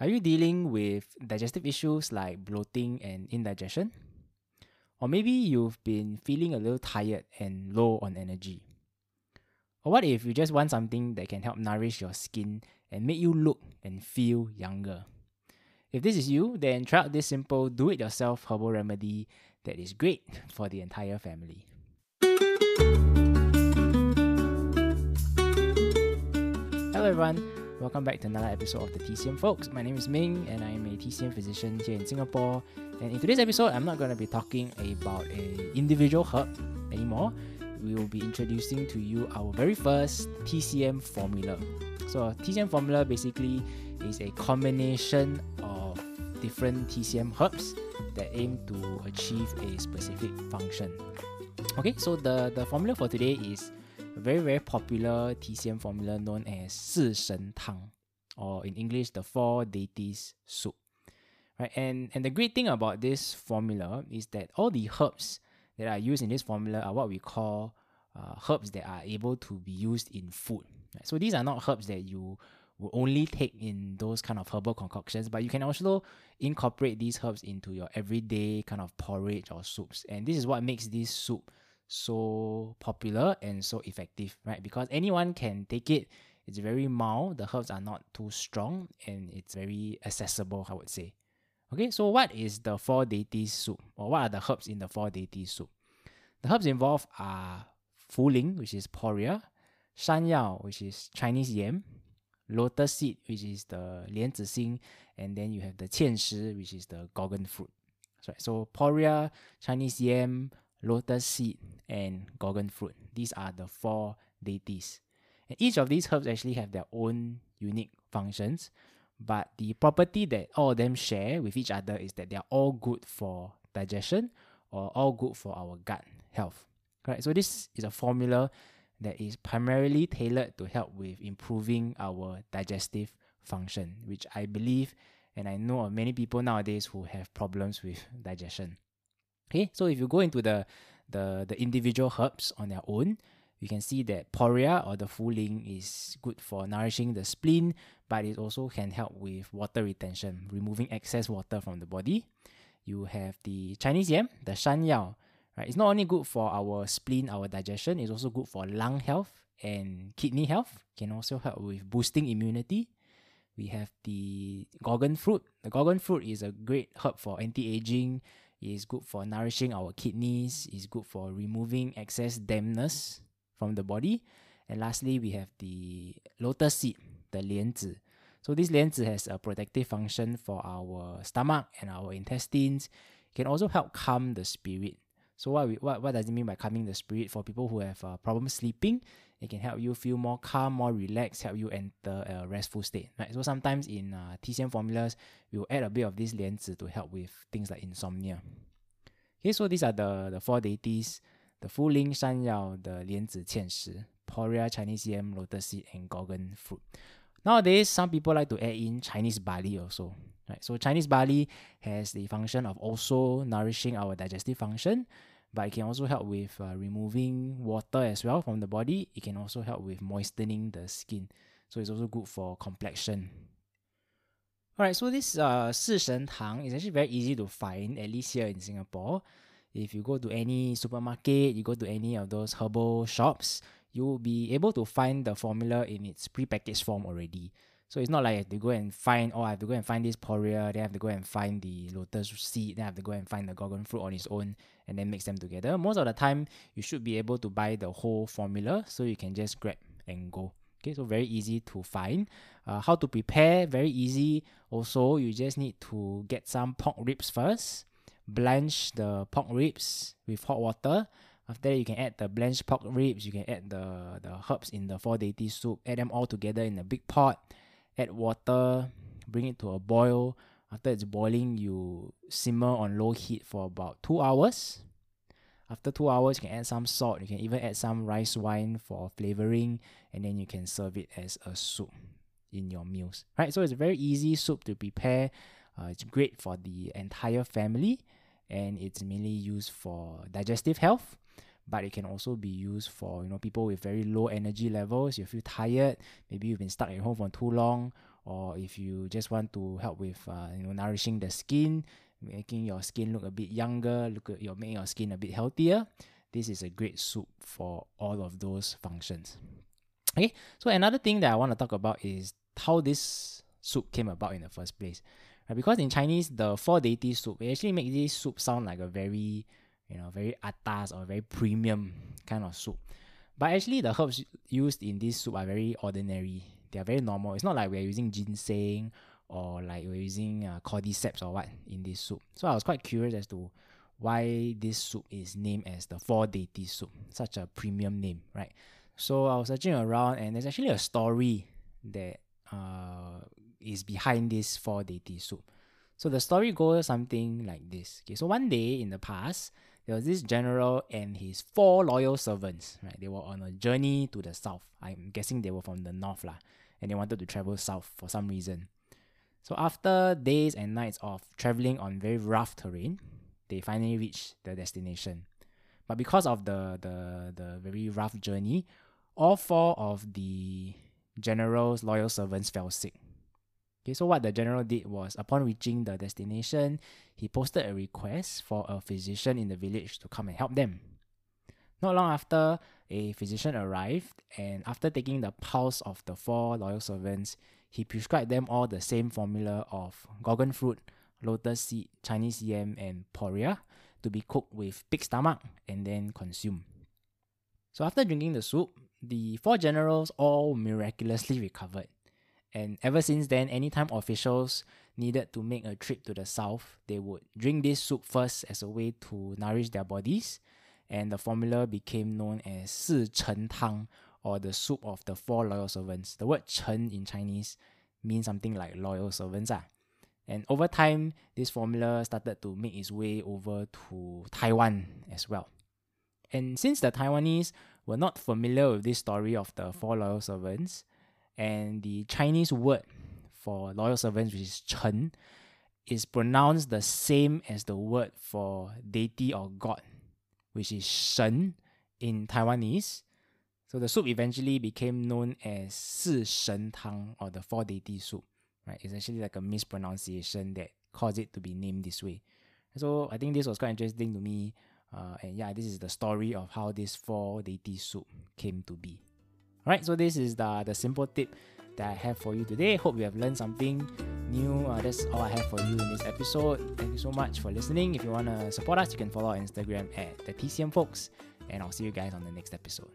Are you dealing with digestive issues like bloating and indigestion? Or maybe you've been feeling a little tired and low on energy. Or what if you just want something that can help nourish your skin and make you look and feel younger? If this is you, then try out this simple do it yourself herbal remedy that is great for the entire family. Hello, everyone. Welcome back to another episode of the TCM Folks. My name is Ming, and I am a TCM physician here in Singapore. And in today's episode, I'm not going to be talking about a individual herb anymore. We will be introducing to you our very first TCM formula. So, TCM formula basically is a combination of different TCM herbs that aim to achieve a specific function. Okay, so the, the formula for today is a very, very popular TCM formula known as 四神汤, or in English, the four deities soup. Right, and, and the great thing about this formula is that all the herbs that are used in this formula are what we call uh, herbs that are able to be used in food. Right? So these are not herbs that you will only take in those kind of herbal concoctions, but you can also incorporate these herbs into your everyday kind of porridge or soups. And this is what makes this soup so popular and so effective, right? Because anyone can take it. It's very mild, the herbs are not too strong, and it's very accessible, I would say. Okay, so what is the four deities soup? Or what are the herbs in the four deities soup? The herbs involved are Fuling, which is poria, Shanyao, which is Chinese yam, lotus seed, which is the lianzi xing, and then you have the qianshi, which is the gorgon fruit. Right. So poria, Chinese yam, lotus seed, and gorgon fruit. These are the four deities. And each of these herbs actually have their own unique functions, but the property that all of them share with each other is that they are all good for digestion or all good for our gut health. Right? So this is a formula that is primarily tailored to help with improving our digestive function, which I believe and I know of many people nowadays who have problems with digestion. Okay, so if you go into the the, the individual herbs on their own, you can see that poria or the fuling is good for nourishing the spleen, but it also can help with water retention, removing excess water from the body. You have the Chinese yam, the shan yao, right? It's not only good for our spleen, our digestion, it's also good for lung health and kidney health. Can also help with boosting immunity. We have the gorgon fruit. The gorgon fruit is a great herb for anti-aging. It is good for nourishing our kidneys. It's good for removing excess dampness from the body. And lastly, we have the lotus seed, the lianzi. So this lianzi has a protective function for our stomach and our intestines. It can also help calm the spirit. So what, we, what, what does it mean by calming the spirit? For people who have uh, problems sleeping, it can help you feel more calm, more relaxed, help you enter a restful state. Right? So sometimes in uh, TCM formulas, we will add a bit of this lianzi to help with things like insomnia. Okay, so these are the, the four deities, the Fu Ling Shan Yao, the Lianzi Qianshi, Poria, Chinese yam, lotus seed, and gorgon fruit. Nowadays, some people like to add in Chinese barley also. Right? So Chinese barley has the function of also nourishing our digestive function, but it can also help with uh, removing water as well from the body. It can also help with moistening the skin. So it's also good for complexion. Alright, so this uh, Shen Tang is actually very easy to find, at least here in Singapore. If you go to any supermarket, you go to any of those herbal shops, you'll be able to find the formula in its prepackaged form already. So it's not like I have to go and find, oh, I have to go and find this poria, then I have to go and find the lotus seed, then I have to go and find the gorgon fruit on its own, and then mix them together. Most of the time, you should be able to buy the whole formula, so you can just grab and go. Okay, so very easy to find. Uh, how to prepare, very easy. Also, you just need to get some pork ribs first. Blanch the pork ribs with hot water. After that, you can add the blanched pork ribs. You can add the, the herbs in the four deity soup. Add them all together in a big pot add water, bring it to a boil. After it's boiling, you simmer on low heat for about two hours. After two hours, you can add some salt. You can even add some rice wine for flavoring, and then you can serve it as a soup in your meals. Right, so it's a very easy soup to prepare. Uh, it's great for the entire family, and it's mainly used for digestive health but it can also be used for you know people with very low energy levels you feel tired maybe you've been stuck at home for too long or if you just want to help with uh, you know nourishing the skin, making your skin look a bit younger, look at your making your skin a bit healthier, this is a great soup for all of those functions. Okay, so another thing that I want to talk about is how this soup came about in the first place. Because in Chinese, the four deity soup, it actually makes this soup sound like a very, you know, very atas or very premium kind of soup. But actually, the herbs used in this soup are very ordinary. They are very normal. It's not like we're using ginseng or like we're using uh, cordyceps or what in this soup. So I was quite curious as to why this soup is named as the four deity soup, such a premium name, right? So I was searching around, and there's actually a story that uh, is behind this four deity soup. So the story goes something like this. Okay, so one day in the past, there was this general and his four loyal servants. Right, they were on a journey to the south. I'm guessing they were from the north lah, and they wanted to travel south for some reason. So after days and nights of traveling on very rough terrain, they finally reached the destination. But because of the the the very rough journey, all four of the general's loyal servants fell sick. Okay, so what the general did was upon reaching the destination, he posted a request for a physician in the village to come and help them. Not long after, a physician arrived, and after taking the pulse of the four loyal servants, he prescribed them all the same formula of gorgon fruit, lotus seed, Chinese yam, and poria to be cooked with pig stomach and then consumed. So after drinking the soup, the four generals all miraculously recovered. And ever since then, anytime officials needed to make a trip to the south, they would drink this soup first as a way to nourish their bodies. And the formula became known as Si Chen Tang, or the soup of the four loyal servants. The word Chen in Chinese means something like loyal servants. Ah. And over time, this formula started to make its way over to Taiwan as well. And since the Taiwanese were not familiar with this story of the four loyal servants, and the Chinese word for loyal servants, which is Chen, is pronounced the same as the word for deity or god, which is Shen in Taiwanese. So the soup eventually became known as Si Shen Tang or the four deity soup right? It's actually like a mispronunciation that caused it to be named this way. So I think this was quite interesting to me. Uh, and yeah, this is the story of how this four deity soup came to be. Alright, so this is the, the simple tip that I have for you today. Hope you have learned something new. Uh, that's all I have for you in this episode. Thank you so much for listening. If you want to support us, you can follow our Instagram at the TCM Folks. And I'll see you guys on the next episode.